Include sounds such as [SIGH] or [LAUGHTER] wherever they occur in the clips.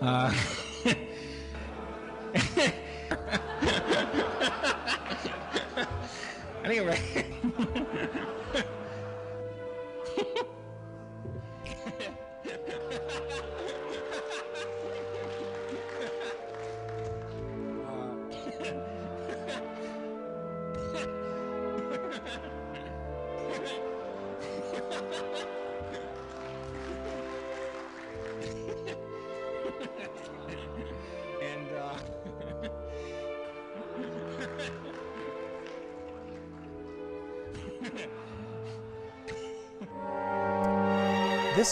uh, [LAUGHS] anyway.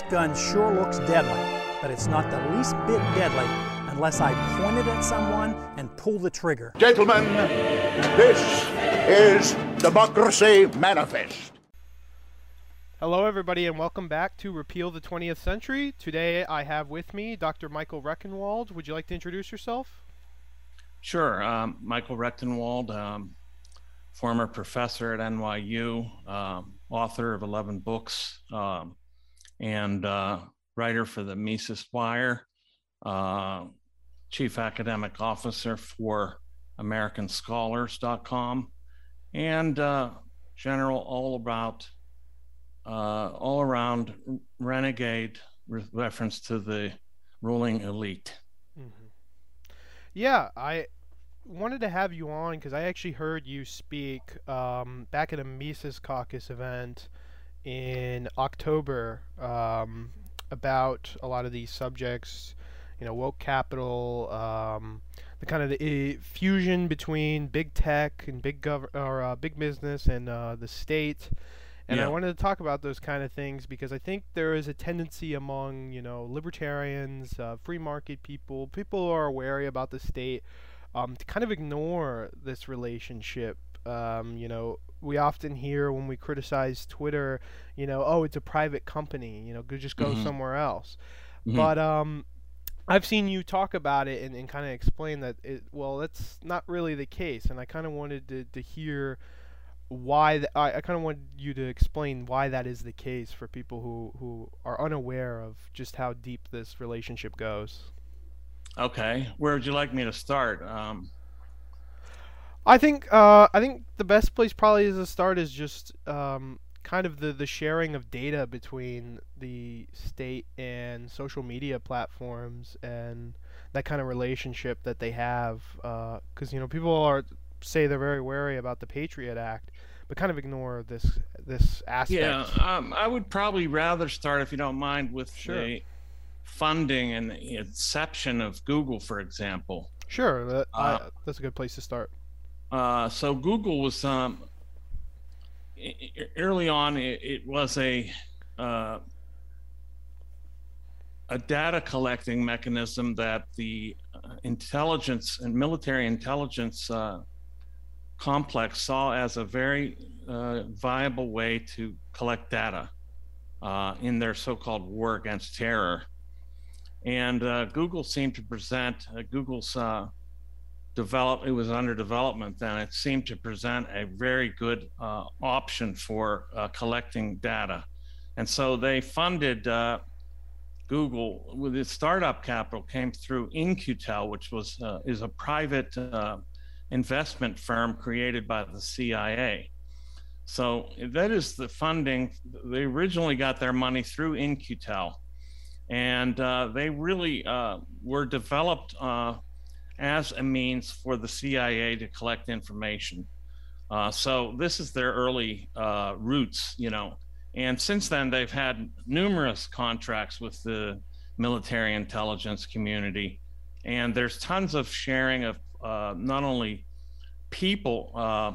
This gun sure looks deadly, but it's not the least bit deadly unless I point it at someone and pull the trigger. Gentlemen, this is Democracy Manifest. Hello, everybody, and welcome back to Repeal the 20th Century. Today I have with me Dr. Michael Rectenwald. Would you like to introduce yourself? Sure. Um, Michael Rectenwald, um, former professor at NYU, um, author of 11 books, um, and uh, writer for the Mises Wire, uh, chief academic officer for AmericanScholars.com, and uh, general all about, uh, all around renegade with reference to the ruling elite. Yeah, I wanted to have you on because I actually heard you speak um, back at a Mises Caucus event in October um, about a lot of these subjects, you know, woke capital, um, the kind of the uh, fusion between big tech and big gov- or uh, big business and uh, the state. And I wanted to talk about those kind of things because I think there is a tendency among, you know, libertarians, uh, free market people, people who are wary about the state, um, to kind of ignore this relationship. Um, you know, we often hear when we criticize Twitter, you know, oh, it's a private company, you know, just go Mhm. somewhere else. Mhm. But um, I've seen you talk about it and, and kind of explain that it, well, that's not really the case. And I kind of wanted to, to hear why th- I, I kind of wanted you to explain why that is the case for people who, who are unaware of just how deep this relationship goes. Okay, where would you like me to start? Um, I think uh, I think the best place probably as a start is just um, kind of the, the sharing of data between the state and social media platforms and that kind of relationship that they have because you know people are say they're very wary about the Patriot Act but kind of ignore this this aspect. yeah, um, I would probably rather start, if you don't mind, with Sure. the funding and the inception of Google, for example. Sure, that, I, Uh, that's a good place to start. Uh, so Google was um, early on. It, it was a uh, a data collecting mechanism that the uh, intelligence and military intelligence uh, complex saw as a very uh, viable way to collect data in their so-called war against terror. And Google seemed to present Google's develop it was under development then it seemed to present a very good uh, option for uh, collecting data. And so they funded uh, google with its startup capital came through In-Q-Tel which was uh, is a private uh, investment firm created by the cia so that is the funding. They originally got their money through In-Q-Tel. And uh, they really were developed as a means for the CIA to collect information. Uh, so this is their early uh, roots, you know. And since then, they've had numerous contracts with the military intelligence community, and there's tons of sharing of uh, not only people uh,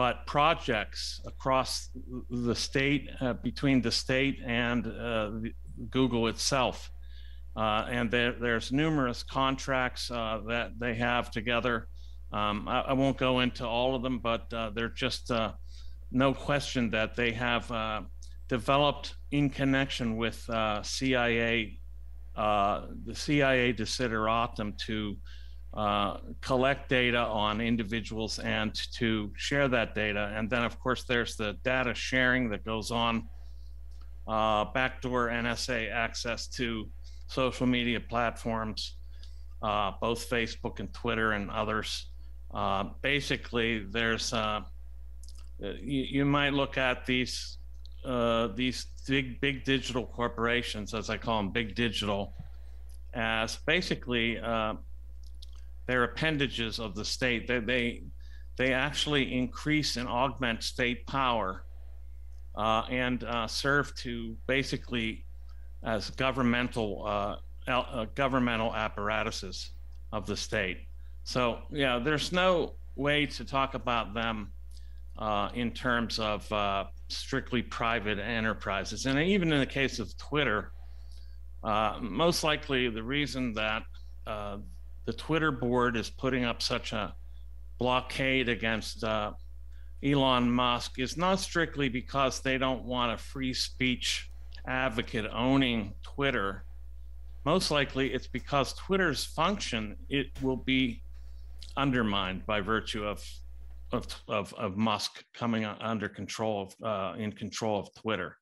but projects across the state, uh, between the state and uh, Google itself. Uh, and there, there's numerous contracts uh, that they have together. Um, I, I won't go into all of them, but uh, they're just uh, no question that they have uh, developed in connection with uh, CIA, the CIA desideratum to collect data on individuals and to share that data. And then, of course, there's the data sharing that goes on, backdoor NSA access to social media platforms, uh, both Facebook and Twitter and others. Uh, basically, there's uh, you, you, might look at these uh, these big big digital corporations, as I call them, big digital, as basically uh, they're appendages of the state. They, they, they actually increase and augment state power uh, and serve to basically as governmental uh, uh, governmental apparatuses of the state. So yeah, there's no way to talk about them uh, in terms of uh, strictly private enterprises. And even in the case of Twitter, most likely the reason that the Twitter board is putting up such a blockade against uh, Elon Musk is not strictly because they don't want a free speech advocate owning Twitter. Most likely, it's because Twitter's function it will be undermined by virtue of of of, of Musk coming under control of uh, in control of Twitter.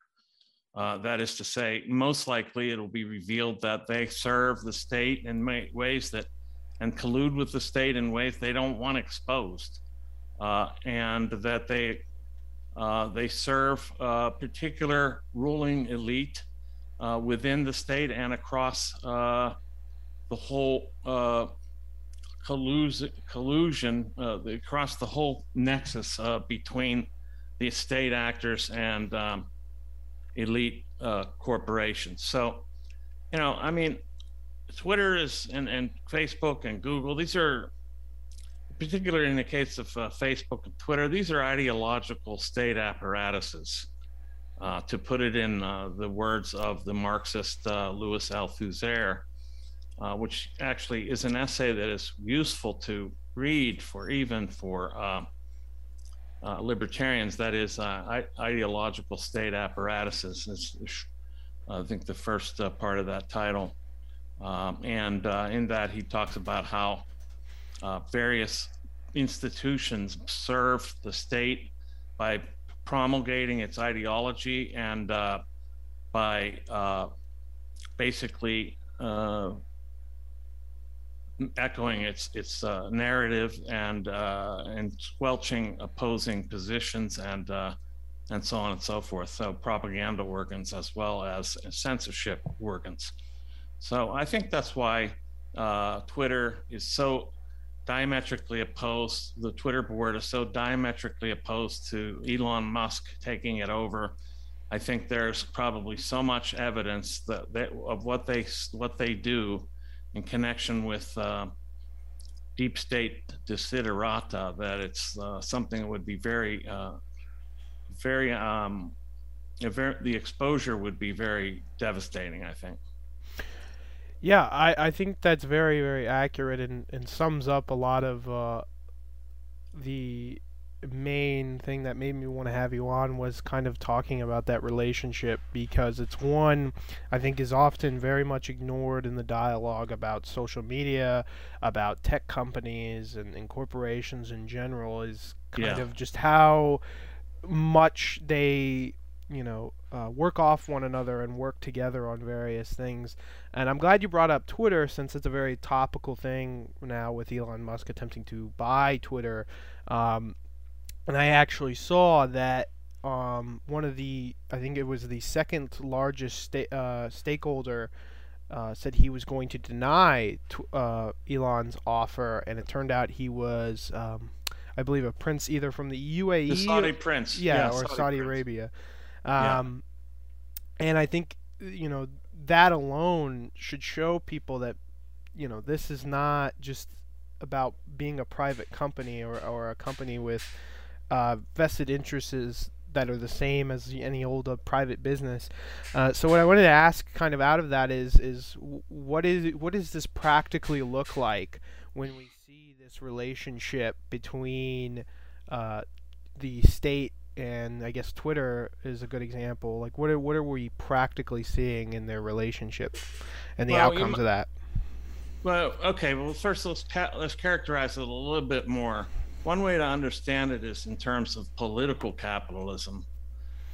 Uh, that is to say, most likely it'll be revealed that they serve the state in ways that and collude with the state in ways they don't want exposed, uh, and that they uh, they serve a particular ruling elite uh, within the state and across uh, the whole uh, collusion, collusion uh, across the whole nexus between the state actors and um, elite corporations. So, you know, I mean, Twitter is and, and Facebook and Google, these are, particularly in the case of uh, Facebook and Twitter, these are ideological state apparatuses. Uh, to put it in uh, the words of the Marxist uh, Louis Althusser, uh, which actually is an essay that is useful to read for even for uh, libertarians, that is ideological state apparatuses, I think the first part of that title. Um, and in that, he talks about how uh, various institutions serve the state by promulgating its ideology and uh, by uh, basically uh, echoing its its uh, narrative and and squelching opposing positions and and so on and so forth. So propaganda organs as well as censorship organs. So I think that's why uh, Twitter is so diametrically opposed. The Twitter board is so diametrically opposed to Elon Musk taking it over. I think there's probably so much evidence that, that of what they what they do in connection with uh, deep state desiderata that it's uh, something that would be very uh, very um, very the exposure would be very devastating. I think. Yeah, I, I think that's very, very accurate and, and sums up a lot of uh, the main thing that made me want to have you on was kind of talking about that relationship because it's one I think is often very much ignored in the dialogue about social media, about tech companies and, and corporations in general is kind yeah. of just how much they you know uh, work off one another and work together on various things. And I'm glad you brought up Twitter since it's a very topical thing now with Elon Musk attempting to buy Twitter. Um, and I actually saw that um, one of the, I think it was the second largest sta- uh, stakeholder. Uh, said he was going to deny t- uh, Elon's offer, and it turned out he was, um, I believe, a prince either from the UAE, the Saudi prince, yeah, yeah or Saudi, Saudi Arabia. Um, yeah. And I think you know that alone should show people that you know this is not just about being a private company or, or a company with uh, vested interests that are the same as any old uh, private business. Uh, so what I wanted to ask, kind of out of that, is is what is what does this practically look like when we see this relationship between uh, the state and I guess Twitter is a good example. Like, what are what are we practically seeing in their relationship, and the well, outcomes of that? Well, okay. Well, first let's ca- let's characterize it a little bit more. One way to understand it is in terms of political capitalism,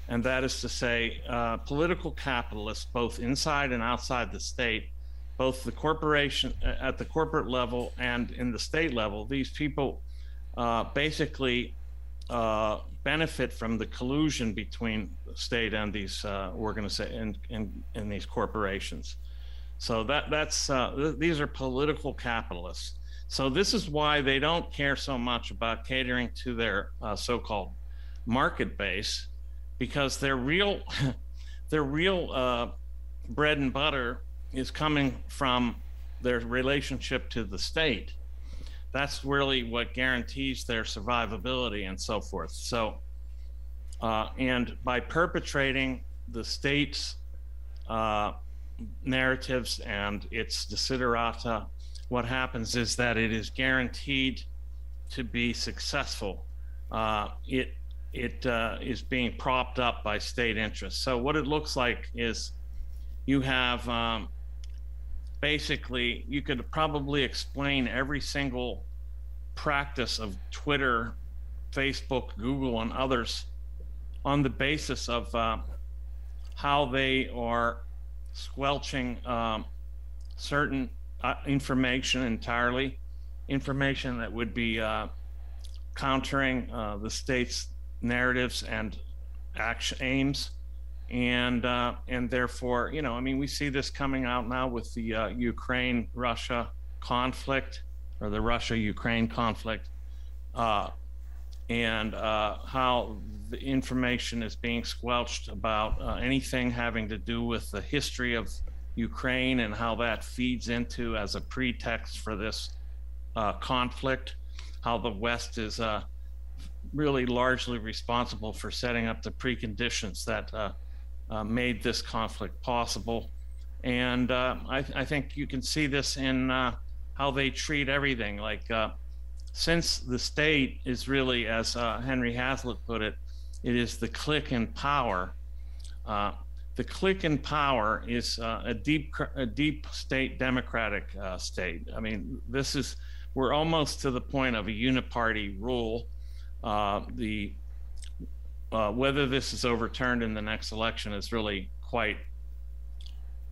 and that is to say, uh, political capitalists, both inside and outside the state, both the corporation at the corporate level and in the state level, these people uh, basically uh, benefit from the collusion between the state and these uh, organizations and, and, these corporations. So that that's uh, th- these are political capitalists. So this is why they don't care so much about catering to their uh, so-called market base, because their real [LAUGHS] their real uh, bread and butter is coming from their relationship to the state. That's really what guarantees their survivability and so forth. So, uh, and by perpetrating the state's uh, narratives and its desiderata, what happens is that it is guaranteed to be successful. Uh, it it uh, is being propped up by state interests. So what it looks like is you have um, basically you could probably explain every single practice of Twitter, Facebook, Google, and others on the basis of uh, how they are squelching um, certain uh, information entirely, information that would be uh, countering uh, the state's narratives and action aims. And uh, and therefore, you know, I mean, we see this coming out now with the uh, Ukraine-Russia conflict or the Russia-Ukraine conflict, uh, and how the information is being squelched about anything having to do with the history of Ukraine and how that feeds into as a pretext for this uh, conflict, how the West is uh, really largely responsible for setting up the preconditions that uh, uh made this conflict possible. And uh, I, I, think you can see this in uh, how they treat everything. Like, since the state is really, as Henry Hazlitt put it, it is the clique in power the clique in power is uh, a deep a deep state democratic uh, state. I mean, this is we're almost to the point of a uniparty rule. Uh, the uh, whether this is overturned in the next election is really quite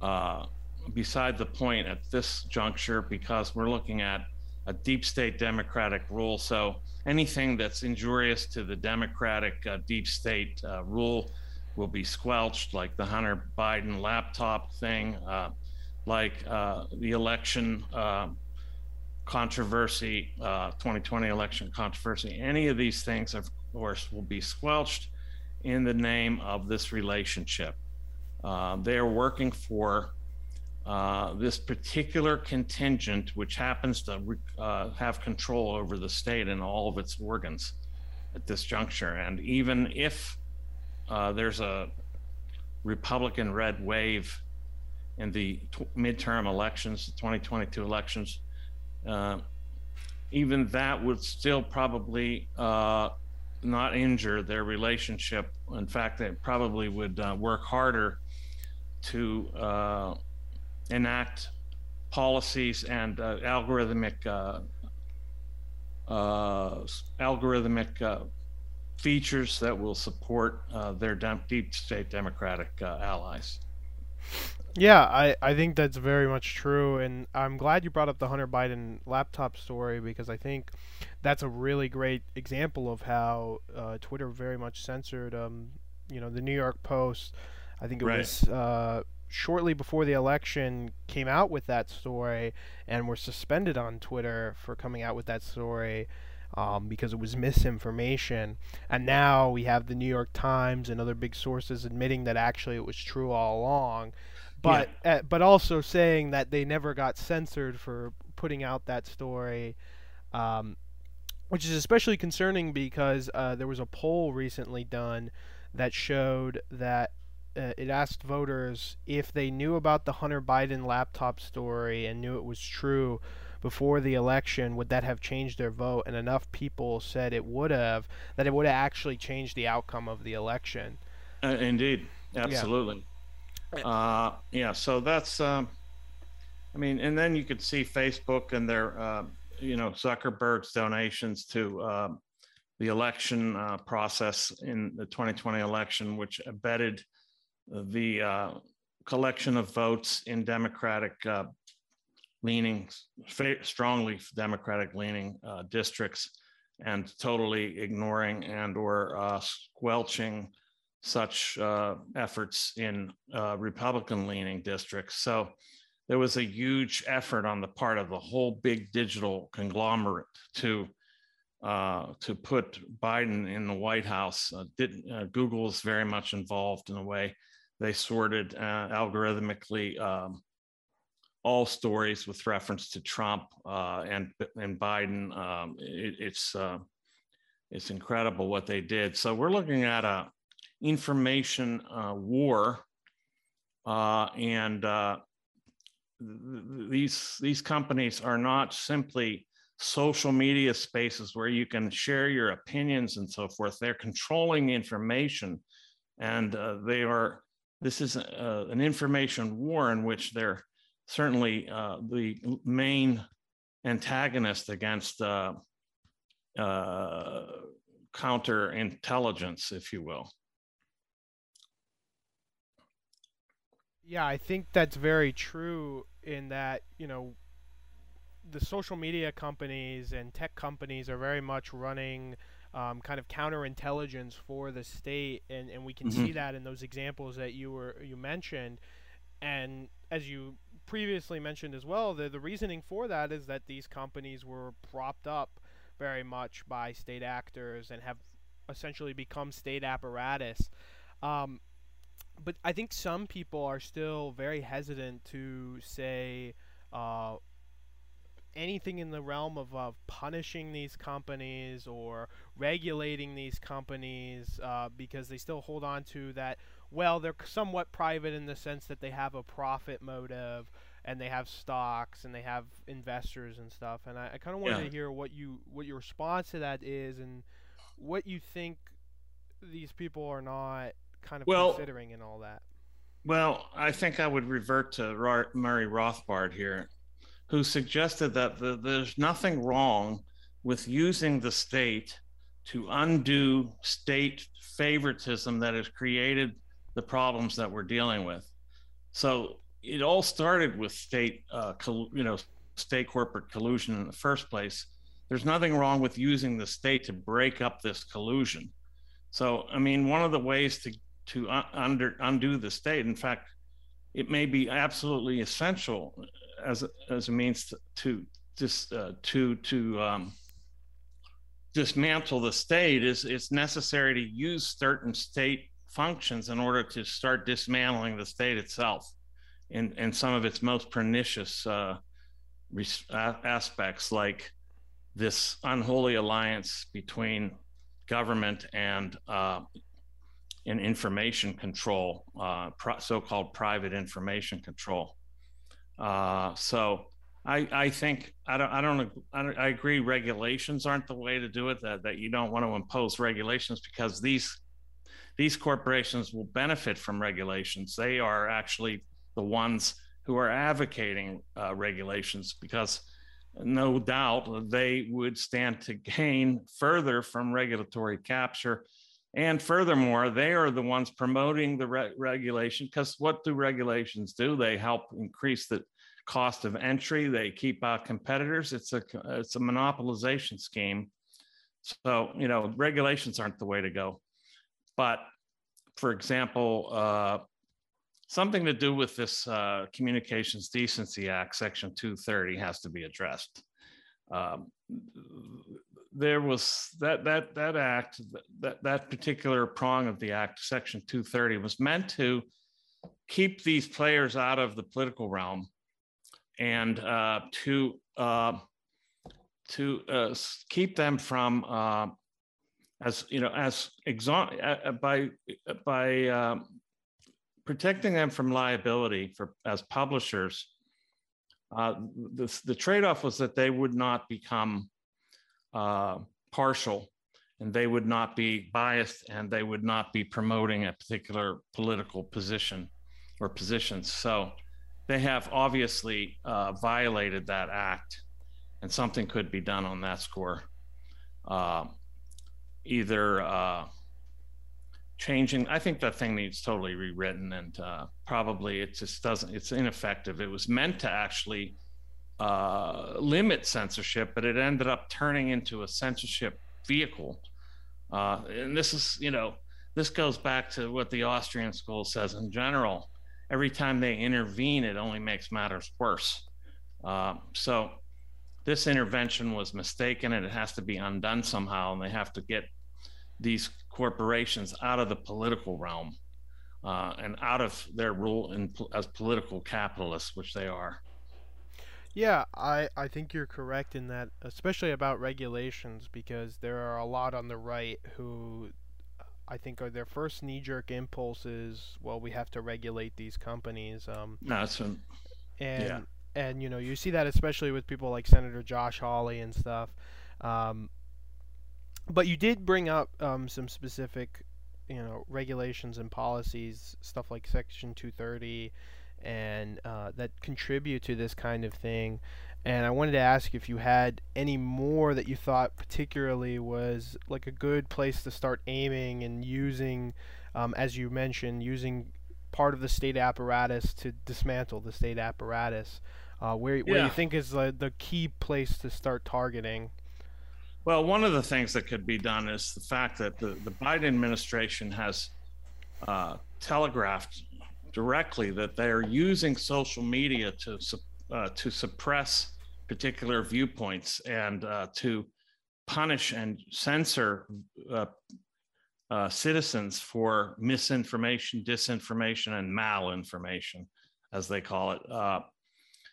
uh, beside the point at this juncture because we're looking at a deep state democratic rule. So anything that's injurious to the democratic uh, deep state rule will be squelched, like the Hunter Biden laptop thing, uh, like uh, the election uh, controversy, 2020 uh, election controversy. Any of these things, of course, will be squelched in the name of this relationship. Uh, they're working for uh, this particular contingent, which happens to have control over the state and all of its organs at this juncture. And even if uh, there's a Republican red wave in the midterm elections, the 2022 elections. Uh, even that would still probably uh, not injure their relationship. In fact, they probably would uh, work harder to uh, enact policies and uh, algorithmic algorithmic features that will support uh, their deep state democratic uh, allies. Yeah, I, I think that's very much true, and I'm glad you brought up the Hunter Biden laptop story because I think that's a really great example of how uh, Twitter very much censored. Um, you know, the New York Post, I think it right. was uh, shortly before the election, came out with that story and were suspended on Twitter for coming out with that story um, because it was misinformation. And now we have the New York Times and other big sources admitting that actually it was true all along, but yeah. uh, but also saying that they never got censored for putting out that story. Um, which is especially concerning because uh, there was a poll recently done that showed that uh, it asked voters if they knew about the Hunter Biden laptop story and knew it was true before the election, would that have changed their vote? And enough people said it would have, that it would have actually changed the outcome of the election. Uh, indeed, absolutely. Yeah. Uh, yeah. So that's um, I mean, and then you could see Facebook and their, uh, you know, Zuckerberg's donations to uh, the election uh, process in the 2020 election, which abetted the uh, collection of votes in Democratic uh, strongly Democratic leaning uh, districts, and totally ignoring and or squelching such efforts in Republican leaning districts. So there was a huge effort on the part of the whole big digital conglomerate to uh, to put Biden in the White House. Uh, did, uh, Google is very much involved in a way. They sorted uh, algorithmically um, all stories with reference to Trump uh, and and Biden. Um, it, it's uh, it's incredible what they did. So we're looking at a information war, and these these companies are not simply social media spaces where you can share your opinions and so forth. They're controlling information and uh, they are this is a, uh, an information war in which they're certainly uh, the main antagonist against uh, uh counterintelligence if you will yeah i think that's very true in that you know the social media companies and tech companies are very much running um, kind of counterintelligence for the state, and, and we can mm-hmm. see that in those examples that you were you mentioned, and as you previously mentioned as well, the the reasoning for that is that these companies were propped up very much by state actors and have essentially become state apparatus. Um, but I think some people are still very hesitant to say uh, anything in the realm of, of punishing these companies or regulating these companies uh, because they still hold on to that. Well, they're somewhat private in the sense that they have a profit motive and they have stocks and they have investors and stuff. And I, I kind of wanted yeah. to hear what you what your response to that is and what you think these people are not kind of well, considering and all that? Well, I think I would revert to Murray Rothbard here, who suggested that the, there's nothing wrong with using the state to undo state favoritism that has created the problems that we're dealing with. So it all started with state, uh, you know, state corporate collusion in the first place. There's nothing wrong with using the state to break up this collusion. So, I mean, one of the ways to to under, undo the state. In fact, it may be absolutely essential as a, as a means to, to just uh, to to um, dismantle the state. Is it's necessary to use certain state functions in order to start dismantling the state itself, in in some of its most pernicious uh, aspects, like this unholy alliance between government and uh, in information control, uh, pro- so-called private information control. Uh, so I, I think I don't I don't I agree regulations aren't the way to do it. That that you don't want to impose regulations because these these corporations will benefit from regulations. They are actually the ones who are advocating uh, regulations because no doubt they would stand to gain further from regulatory capture and furthermore, they are the ones promoting the re- regulation because what do regulations do? They help increase the cost of entry. They keep out competitors. It's a it's a monopolization scheme. So you know regulations aren't the way to go. But for example, uh, something to do with this uh, Communications Decency Act, Section 230, has to be addressed. Um, there was that that that act that that particular prong of the act section 230 was meant to keep these players out of the political realm and uh, to uh, to uh, keep them from uh, as you know as exon- uh, uh, by by protecting them from liability for as publishers the, the trade-off was that they would not become uh, partial and they would not be biased and they would not be promoting a particular political position or positions. So they have obviously uh, violated that act, and something could be done on that score. Uh, either uh, changing, I think that thing needs totally rewritten, and uh, probably it just doesn't. It's ineffective. It was meant to actually uh, limit censorship, but it ended up turning into a censorship vehicle. Uh, and this is, you know, this goes back to what the Austrian school says in general. Every time they intervene, it only makes matters worse. Uh, so this intervention was mistaken and it has to be undone somehow. And they have to get these corporations out of the political realm uh, and out of their rule in, as political capitalists, which they are. Yeah, I, I think you're correct in that, especially about regulations, because there are a lot on the right who I think are their first knee jerk impulse is, well, we have to regulate these companies. Um, no, that's an, and yeah. and you know you see that especially with people like Senator Josh Hawley and stuff. Um, but you did bring up um, some specific, you know, regulations and policies, stuff like Section 230 and uh, that contribute to this kind of thing. And I wanted to ask if you had any more that you thought particularly was like a good place to start aiming and using, um, as you mentioned, using part of the state apparatus to dismantle the state apparatus. Uh, where, yeah. you think is the, the key place to start targeting? Well, one of the things that could be done is the fact that the, the Biden administration has uh, telegraphed directly that they are using social media to uh, to suppress particular viewpoints and uh, to punish and censor uh, uh citizens for misinformation, disinformation, and malinformation, as they call it. Uh,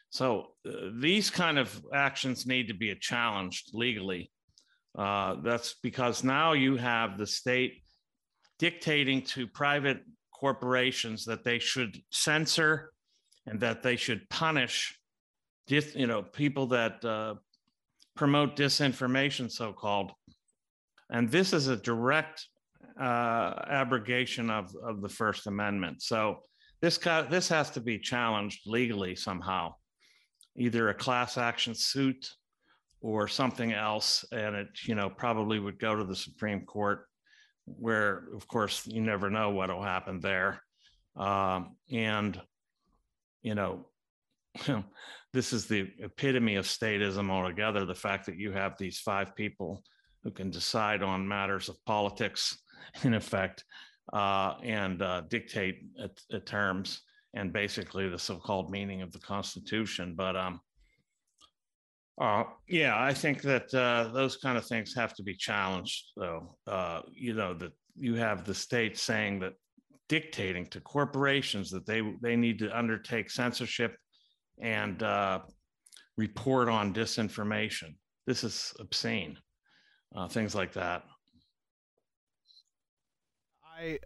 so uh, these kind of actions need to be challenged legally. that's because now you have the state dictating to private corporations that they should censor and that they should punish dis, you know people that uh, promote disinformation so-called. And this is a direct uh, abrogation of, of the first amendment. So this this has to be challenged legally somehow. Either a class action suit or something else and it you know probably would go to the supreme court where, of course, you never know what will happen there. Um, and, you know, [LAUGHS] this is the epitome of statism altogether the fact that you have these five people who can decide on matters of politics, [LAUGHS] in effect, uh, and uh, dictate at, at terms and basically the so-called meaning of the Constitution. But um, uh, yeah, I think that uh, those kind of things have to be challenged, though. Uh, you know, that you have the state saying that dictating to corporations that they they need to undertake censorship and uh, report on disinformation. This is obscene. Uh, things like that. I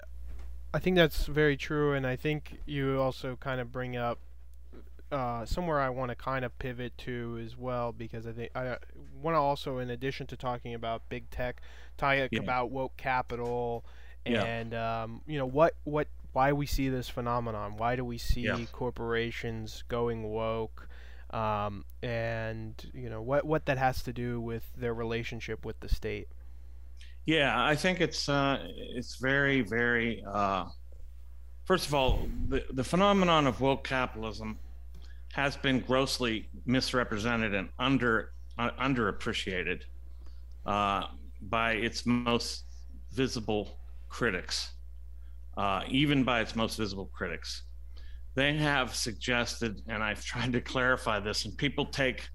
I think that's very true, and I think you also kind of bring up uh, somewhere I want to kind of pivot to as well because I think I want to also, in addition to talking about big tech, talk yeah. about woke capital and yeah. um, you know what what why we see this phenomenon. Why do we see yeah. corporations going woke? Um, and you know what what that has to do with their relationship with the state. Yeah, I think it's uh, it's very very. Uh, first of all, the the phenomenon of woke capitalism has been grossly misrepresented and under uh, underappreciated uh, by its most visible critics, uh, even by its most visible critics. They have suggested, and I've [LAUGHS] tried to clarify this, and people take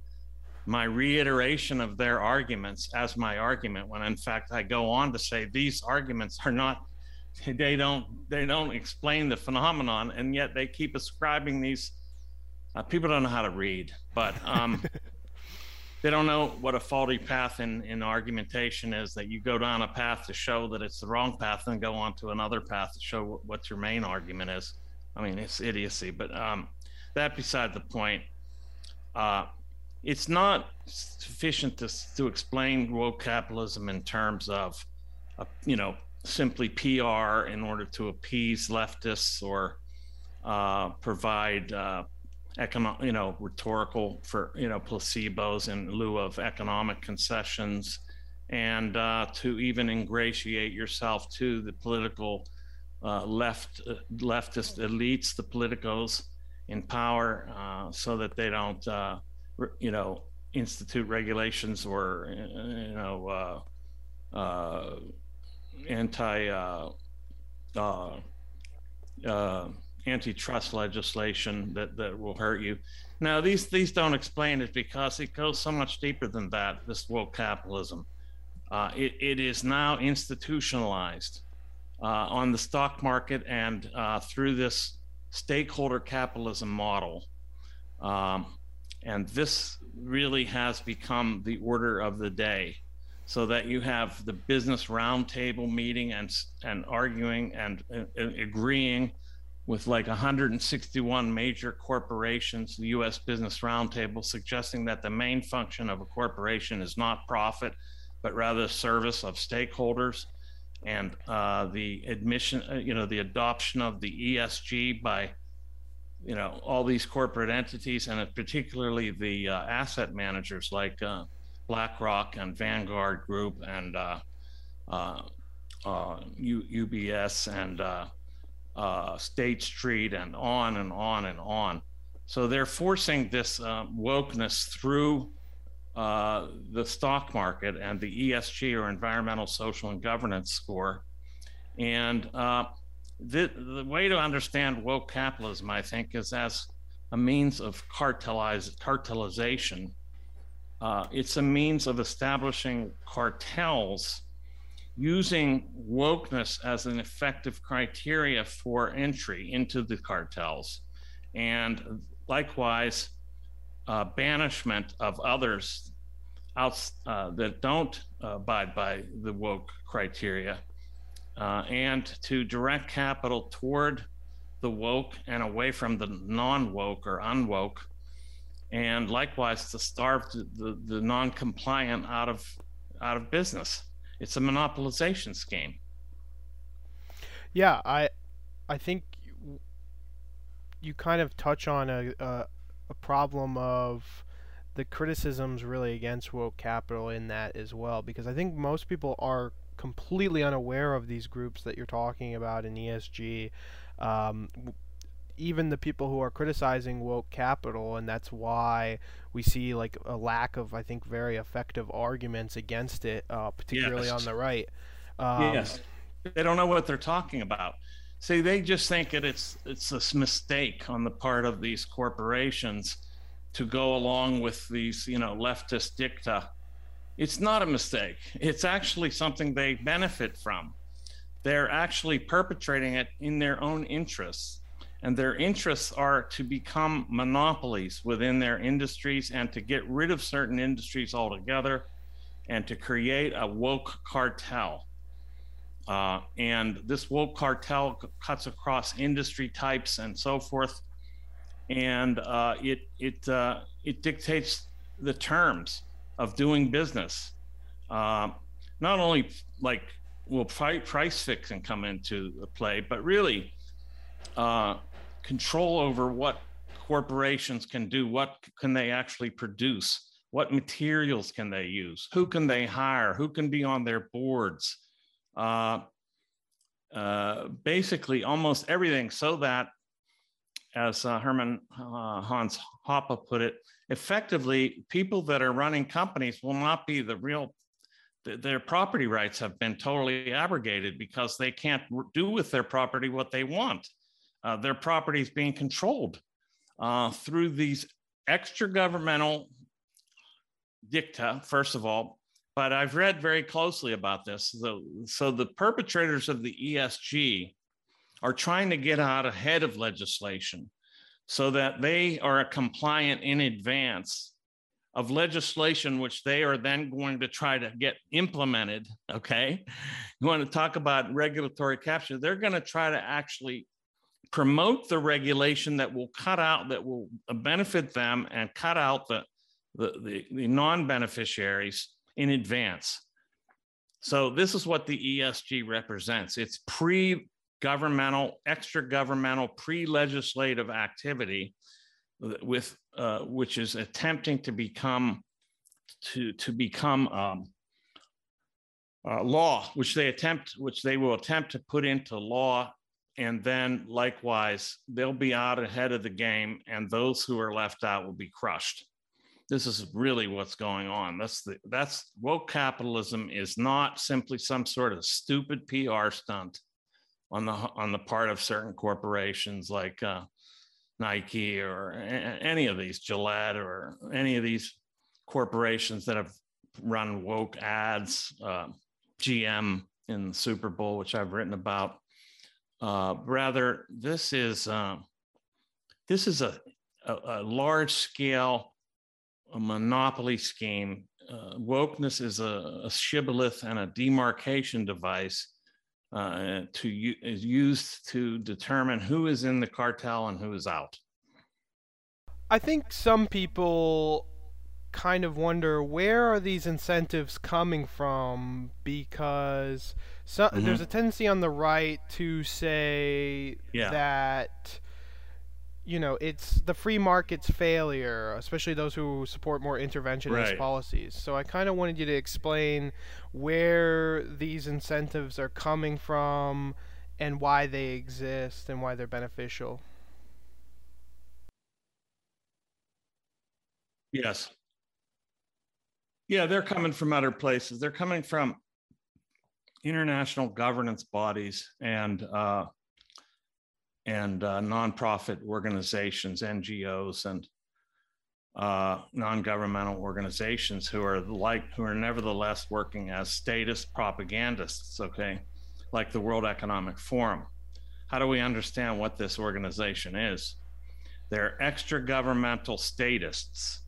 my reiteration of their arguments as my argument when in fact I go on to say these arguments are not they don't they don't explain the phenomenon and yet they keep ascribing these uh, people don't know how to read, but um, [LAUGHS] they don't know what a faulty path in, in argumentation is. That you go down a path to show that it's the wrong path, and go on to another path to show what, what your main argument is. I mean, it's idiocy, but um, that beside the point. Uh, it's not sufficient to, to explain woke capitalism in terms of, uh, you know, simply PR in order to appease leftists or uh, provide uh, economic, you know, rhetorical for you know placebos in lieu of economic concessions, and uh, to even ingratiate yourself to the political uh, left uh, leftist elites, the politicos in power, uh, so that they don't, uh, you know, institute regulations or you know anti antitrust legislation that, that will hurt you. Now, these these don't explain it because it goes so much deeper than that. This woke capitalism, uh, it, it is now institutionalized uh, on the stock market and uh, through this stakeholder capitalism model, um, and this really has become the order of the day. So that you have the business roundtable meeting and and arguing and, and agreeing with like 161 major corporations, the US Business Roundtable, suggesting that the main function of a corporation is not profit, but rather service of stakeholders. And uh, the admission, uh, you know, the adoption of the ESG by, you know, all these corporate entities, and particularly the uh, asset managers like uh, BlackRock and Vanguard Group and uh, uh, UBS and uh, State Street, and on and on and on. So they're forcing this uh, wokeness through uh, the stock market and the ESG or environmental, social, and governance score. And uh, the, the way to understand woke capitalism, I think, is as a means of cartelization. Uh, it's a means of establishing cartels using wokeness as an effective criteria for entry into the cartels, and likewise, uh, banishment of others out, uh, that don't abide by the woke criteria, uh, and to direct capital toward the woke and away from the non woke or unwoke, and likewise to starve the, the, the non compliant out of out of business. It's a monopolization scheme. Yeah, I I think you kind of touch on a, a, a problem of the criticisms really against woke capital in that as well because I think most people are completely unaware of these groups that you're talking about in ESG. Um, even the people who are criticizing woke capital, and that's why we see like a lack of, I think, very effective arguments against it, uh, particularly yes. on the right. Um, yes, they don't know what they're talking about. See, they just think that it's it's a mistake on the part of these corporations to go along with these, you know, leftist dicta. It's not a mistake. It's actually something they benefit from. They're actually perpetrating it in their own interests and their interests are to become monopolies within their industries and to get rid of certain industries altogether and to create a woke cartel. Uh, and this woke cartel cuts across industry types and so forth, and uh, it it uh, it dictates the terms of doing business. Uh, not only like will price fixing come into play, but really uh, control over what corporations can do, what can they actually produce, what materials can they use, who can they hire, who can be on their boards. Uh, uh, basically, almost everything, so that, as uh, Herman uh, Hans Hoppe put it, effectively, people that are running companies will not be the real their property rights have been totally abrogated because they can't do with their property what they want uh, their properties being controlled uh, through these extra governmental dicta, first of all. But I've read very closely about this. So, so the perpetrators of the ESG are trying to get out ahead of legislation so that they are compliant in advance of legislation which they are then going to try to get implemented okay you want to talk about regulatory capture they're going to try to actually promote the regulation that will cut out that will benefit them and cut out the the, the, the non-beneficiaries in advance. So this is what the esg represents. It's pre-governmental extra governmental pre-legislative activity with uh, which is attempting to become to to become um, uh, law, which they attempt, which they will attempt to put into law, and then likewise they'll be out ahead of the game, and those who are left out will be crushed. This is really what's going on. That's the that's woke capitalism is not simply some sort of stupid PR stunt on the on the part of certain corporations like uh, Nike or any of these Gillette or any of these corporations that have run woke ads. Uh, GM in the Super Bowl, which I've written about. Uh, rather, this is uh, this is a, a, a large scale a monopoly scheme. Uh, wokeness is a, a, shibboleth and a demarcation device uh, to is used to determine who is in the cartel and who is out. I think some people kind of wonder where are these incentives coming from because so, mm-hmm. there's a tendency on the right to say yeah. that you know it's the free market's failure especially those who support more interventionist right. policies so i kind of wanted you to explain where these incentives are coming from and why they exist and why they're beneficial yes yeah, they're coming from other places. They're coming from international governance bodies and uh, and uh, nonprofit organizations, NGOs, and uh, non-governmental organizations who are like who are nevertheless working as statist propagandists. Okay, like the World Economic Forum. How do we understand what this organization is? They're extra governmental statists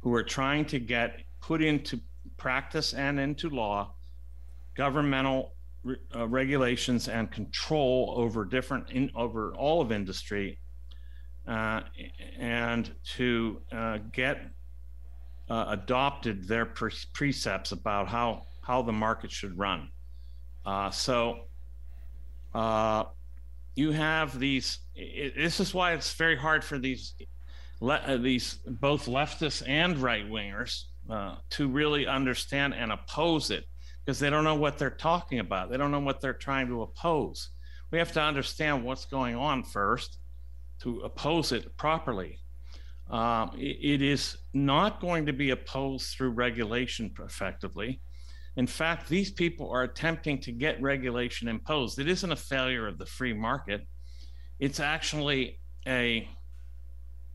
who are trying to get put into practice and into law governmental uh, regulations and control over different in, over all of industry uh, and to uh, get uh, adopted their pre- precepts about how how the market should run. Uh, so uh, you have these it, this is why it's very hard for these le- these both leftists and right wingers to really understand and oppose it because they don't know what they're talking about. They don't know what they're trying to oppose. We have to understand what's going on first to oppose it properly. Um, it, it is not going to be opposed through regulation effectively. In fact, these people are attempting to get regulation imposed. It isn't a failure of the free market. It's actually a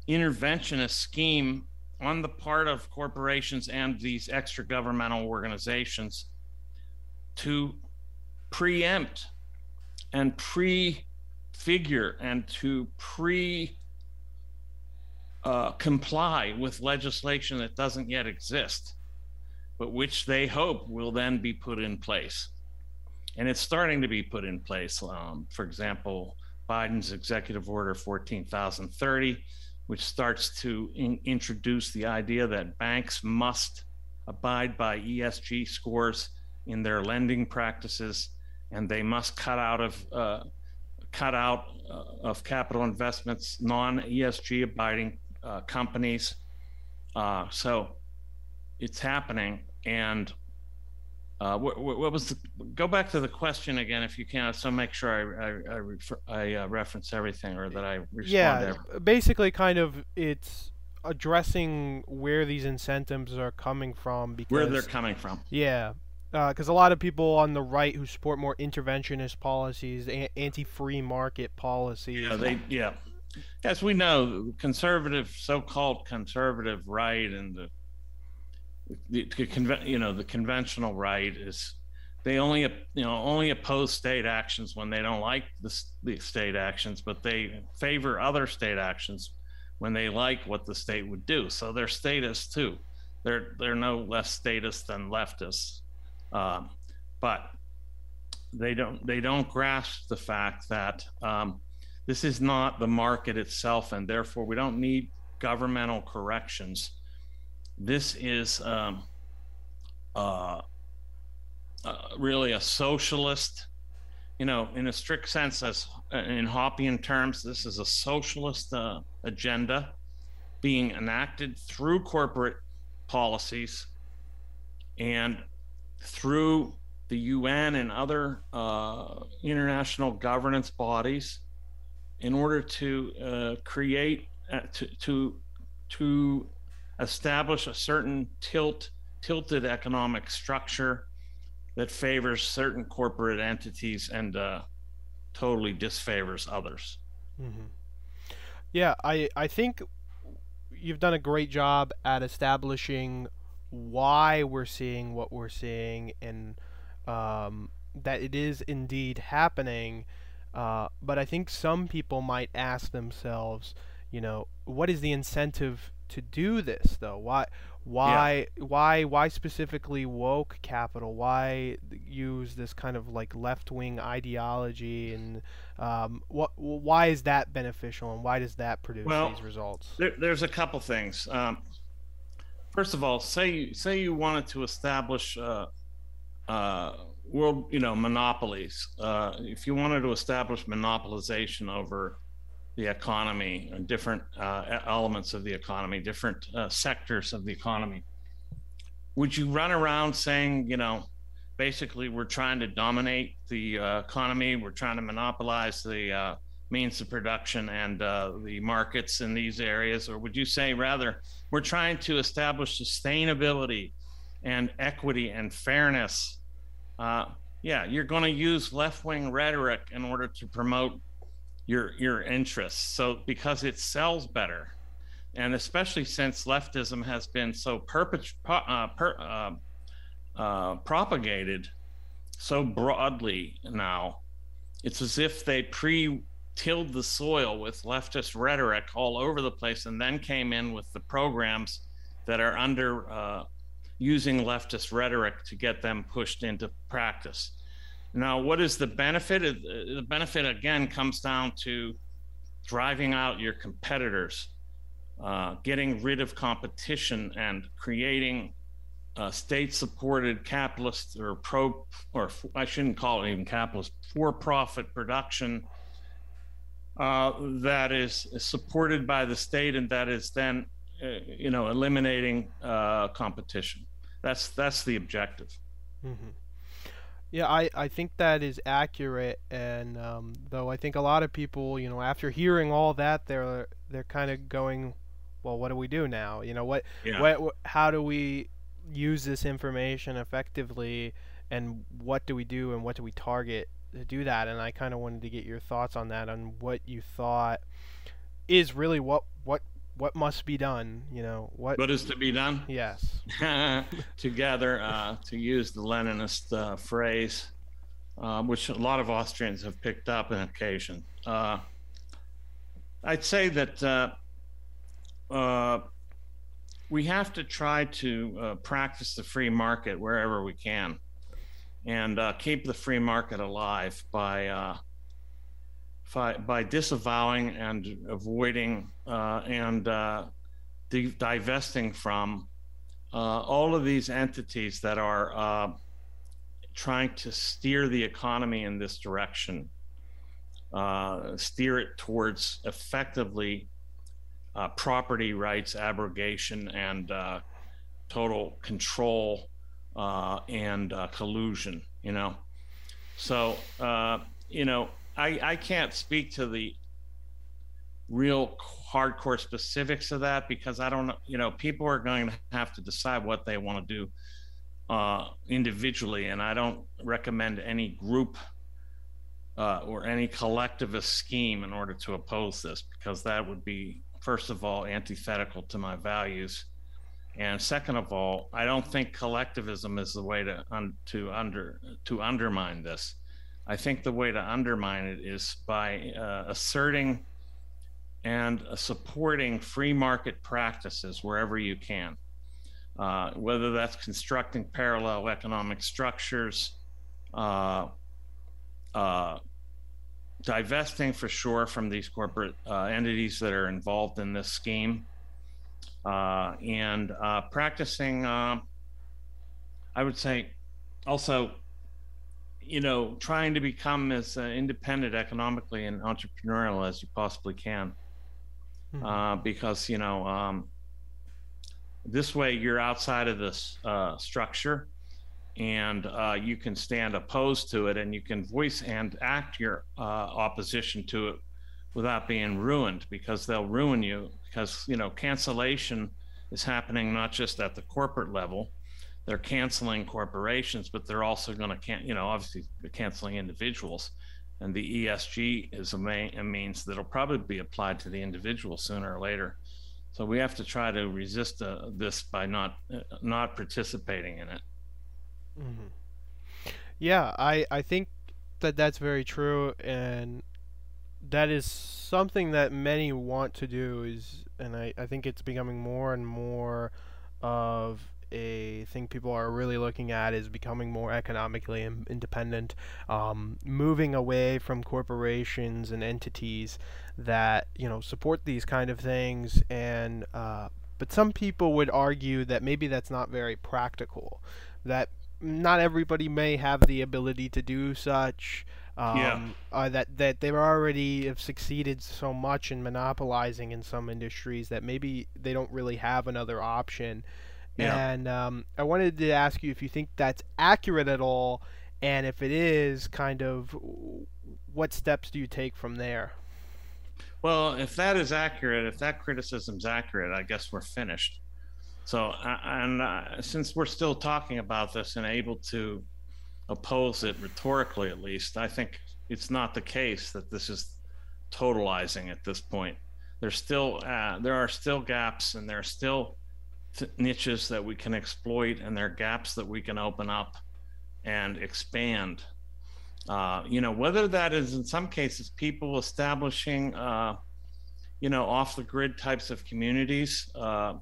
interventionist scheme on the part of corporations and these extra governmental organizations to preempt and prefigure and to pre uh, comply with legislation that doesn't yet exist, but which they hope will then be put in place. And it's starting to be put in place. Um, for example, Biden's executive order 14,030 which starts to in, introduce the idea that banks must abide by ESG scores in their lending practices, and they must cut out of uh, cut out uh, of capital investments non-ESG abiding uh, companies. Uh, so it's happening, and uh, what, what, was the, go back to the question again if you can, so make sure I I, I, refer, I uh, reference everything or that I respond. Yeah, basically, kind of it's addressing where these incentives are coming from because where they're coming from. Yeah, because uh, a lot of people on the right who support more interventionist policies, anti-free market policies. Yeah, they yeah. As we know, conservative, so-called conservative right and the the, the you know the conventional right is they only you know only oppose state actions when they don't like the, the state actions but they favor other state actions when they like what the state would do so they're statists too they're they're no less statist than leftists um, but they don't they don't grasp the fact that um, this is not the market itself and therefore we don't need governmental corrections. This is um, uh, uh, really a socialist, you know, in a strict sense, as uh, in Hoppian terms, this is a socialist uh, agenda being enacted through corporate policies. And through the UN and other uh, international governance bodies in order to uh, create uh, to, to to establish a certain tilt tilted economic structure that favors certain corporate entities and uh, totally disfavors others. Mm-hmm. Yeah, I I think you've done a great job at establishing why we're seeing what we're seeing and um, that it is indeed happening. Uh, but I think some people might ask themselves, you know, what is the incentive to do this though? Why why yeah. why why specifically woke capital? Why use this kind of like left wing ideology and um, what why is that beneficial and why does that produce well, these results? There, there's a couple things. Um, first of all, say say you wanted to establish uh, uh, world, you know, monopolies. Uh, if you wanted to establish monopolization over the economy, and different uh, elements of the economy, different uh, sectors of the economy, would you run around saying, you know, basically we're trying to dominate the uh, economy, we're trying to monopolize the uh, means of production and uh, the markets in these areas, or would you say rather we're trying to establish sustainability and equity and fairness? Uh, yeah, you're going to use left-wing rhetoric in order to promote your your interests. So because it sells better, and especially since leftism has been so perpet- uh, per, uh, uh, propagated so broadly now, it's as if they pre tilled the soil with leftist rhetoric all over the place and then came in with the programs that are under uh, using leftist rhetoric to get them pushed into practice. Now, what is the benefit? The benefit again comes down to driving out your competitors, uh, getting rid of competition, and creating uh, state-supported capitalist or pro, or I shouldn't call it even capitalist, for-profit production uh, that is, supported by the state and that is then, uh, you know, eliminating uh, competition. That's that's the objective. Mm-hmm. Yeah, I, I think that is accurate, and um, though I think a lot of people, you know, after hearing all that, they're they're kind of going, well, what do we do now? You know, what, yeah. what, how do we use this information effectively, and what do we do, and what do we target do that? And I kind of wanted to get your thoughts on that, on what you thought is really what what what must be done you know what what is to be done? Yes. [LAUGHS] Together uh, to use the leninist uh, phrase uh, which a lot of austrians have picked up on occasion. Uh, i'd say that uh, uh, we have to try to practice the free market wherever we can and keep the free market alive by by, by disavowing and avoiding uh, and uh, divesting from uh, all of these entities that are uh, trying to steer the economy in this direction, uh, steer it towards effectively uh, property rights abrogation and total control and collusion, you know. So, you know, I, I can't speak to the real hardcore specifics of that because I don't know, you know, people are going to have to decide what they want to do uh, individually. And I don't recommend any group uh, or any collectivist scheme in order to oppose this because that would be, first of all, antithetical to my values. And second of all, I don't think collectivism is the way to un- to under to undermine this. I think the way to undermine it is by uh, asserting and uh, supporting free market practices wherever you can, uh, whether that's constructing parallel economic structures, uh, uh, divesting for sure from these corporate uh, entities that are involved in this scheme, and practicing, I would say, also you know, trying to become as uh, independent economically and entrepreneurial as you possibly can. hmm. uh, because you know um, this way you're outside of this uh, structure and uh, you can stand opposed to it and you can voice and act your uh, opposition to it without being ruined because they'll ruin you because you know cancellation is happening not just at the corporate level they're canceling corporations but they're also going to can you know obviously canceling individuals and the esg is a, main, a means that'll probably be applied to the individual sooner or later so we have to try to resist uh, this by not uh, not participating in it Mm-hmm. Yeah, I I think that that's very true, and that is something that many want to do. Is and I I think it's becoming more and more of a thing people are really looking at is becoming more economically independent, um, moving away from corporations and entities that you know support these kind of things and uh, but some people would argue that maybe that's not very practical that not everybody may have the ability to do such. Um, yeah. Uh, that that they already have succeeded so much in monopolizing in some industries that maybe they don't really have another option. Yeah. And um, I wanted to ask you if you think that's accurate at all, and if it is, kind of, what steps do you take from there? Well, if that is accurate, if that criticism's accurate, I guess we're finished. So, and uh, since we're still talking about this and able to oppose it rhetorically, at least, I think it's not the case that this is totalizing at this point. There's still uh, there are still gaps, and there are still t- niches that we can exploit, and there are gaps that we can open up and expand. Uh, you know, whether that is in some cases people establishing, uh, you know, off the grid types of communities uh,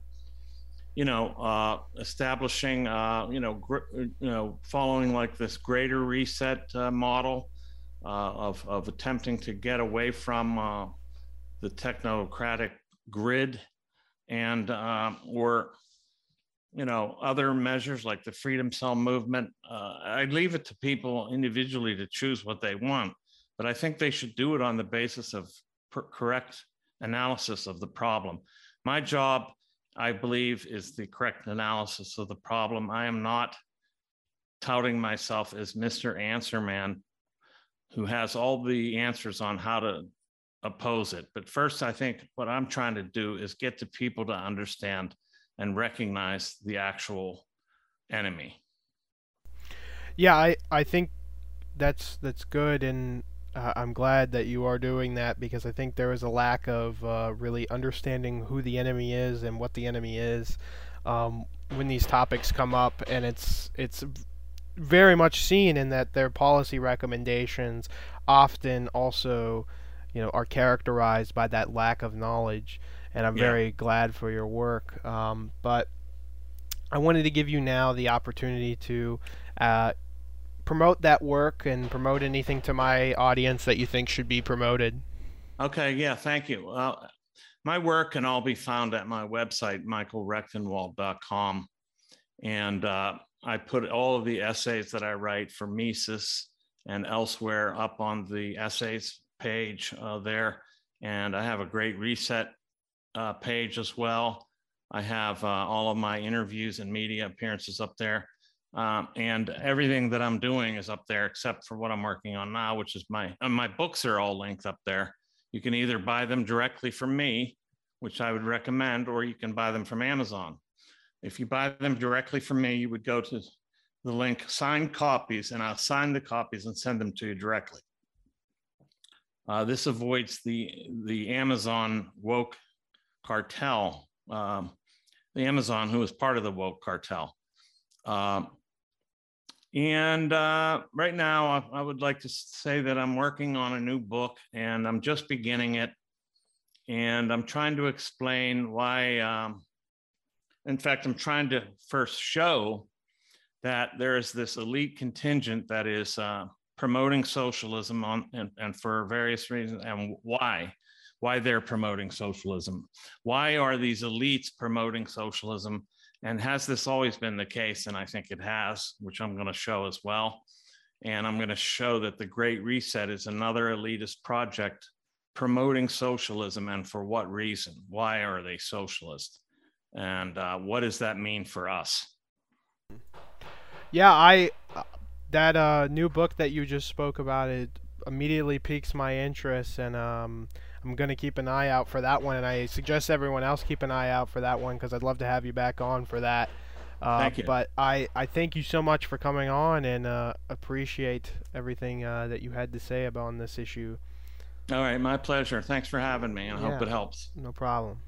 you know, uh, establishing, uh, you know, gr- you know, following like this greater reset uh, model uh, of of attempting to get away from uh, the technocratic grid, and um, or you know other measures like the freedom cell movement. Uh, I leave it to people individually to choose what they want, but I think they should do it on the basis of per- correct analysis of the problem. My job I believe is the correct analysis of the problem. I am not touting myself as Mr. Answer Man who has all the answers on how to oppose it. But first, I think what I'm trying to do is get the people to understand and recognize the actual enemy. Yeah, I, I think that's that's good and uh, I'm glad that you are doing that because I think there is a lack of uh, really understanding who the enemy is and what the enemy is um, when these topics come up, and it's it's very much seen in that their policy recommendations often also, you know, are characterized by that lack of knowledge. And I'm yeah. very glad for your work. Um, but I wanted to give you now the opportunity to uh, promote that work and promote anything to my audience that you think should be promoted. Okay, yeah, thank you. Uh, my work can all be found at my website, michaelrectenwald.com. And uh, I put all of the essays that I write for Mises and elsewhere up on the essays page uh, there. And I have a great reset uh, page as well. I have uh, all of my interviews and media appearances up there. Um, and everything that I'm doing is up there except for what I'm working on now, which is my uh, my books are all linked up there. You can either buy them directly from me, which I would recommend, or you can buy them from Amazon. If you buy them directly from me, you would go to the link sign copies, and I'll sign the copies and send them to you directly. Uh, this avoids the the Amazon woke cartel, um, the Amazon who is part of the woke cartel. Um, and uh, right now, I, I, would like to say that I'm working on a new book and I'm just beginning it. And I'm trying to explain why, um, in fact, I'm trying to first show that there is this elite contingent that is uh, promoting socialism on, and, and for various reasons and why why they're promoting socialism why are these elites promoting socialism and has this always been the case? And I think it has, which I'm going to show as well. And I'm going to show that the Great Reset is another elitist project promoting socialism and for what reason? Why are they socialist? And uh, what does that mean for us? Yeah, I uh, that uh, new book that you just spoke about it immediately piques my interest, and um, I'm gonna keep an eye out for that one. And I suggest everyone else keep an eye out for that one because I'd love to have you back on for that. Uh, Thank you. But I, I thank you so much for coming on and uh, appreciate everything uh, that you had to say about this issue. All right, my pleasure. Thanks for having me, and I hope it helps. No problem.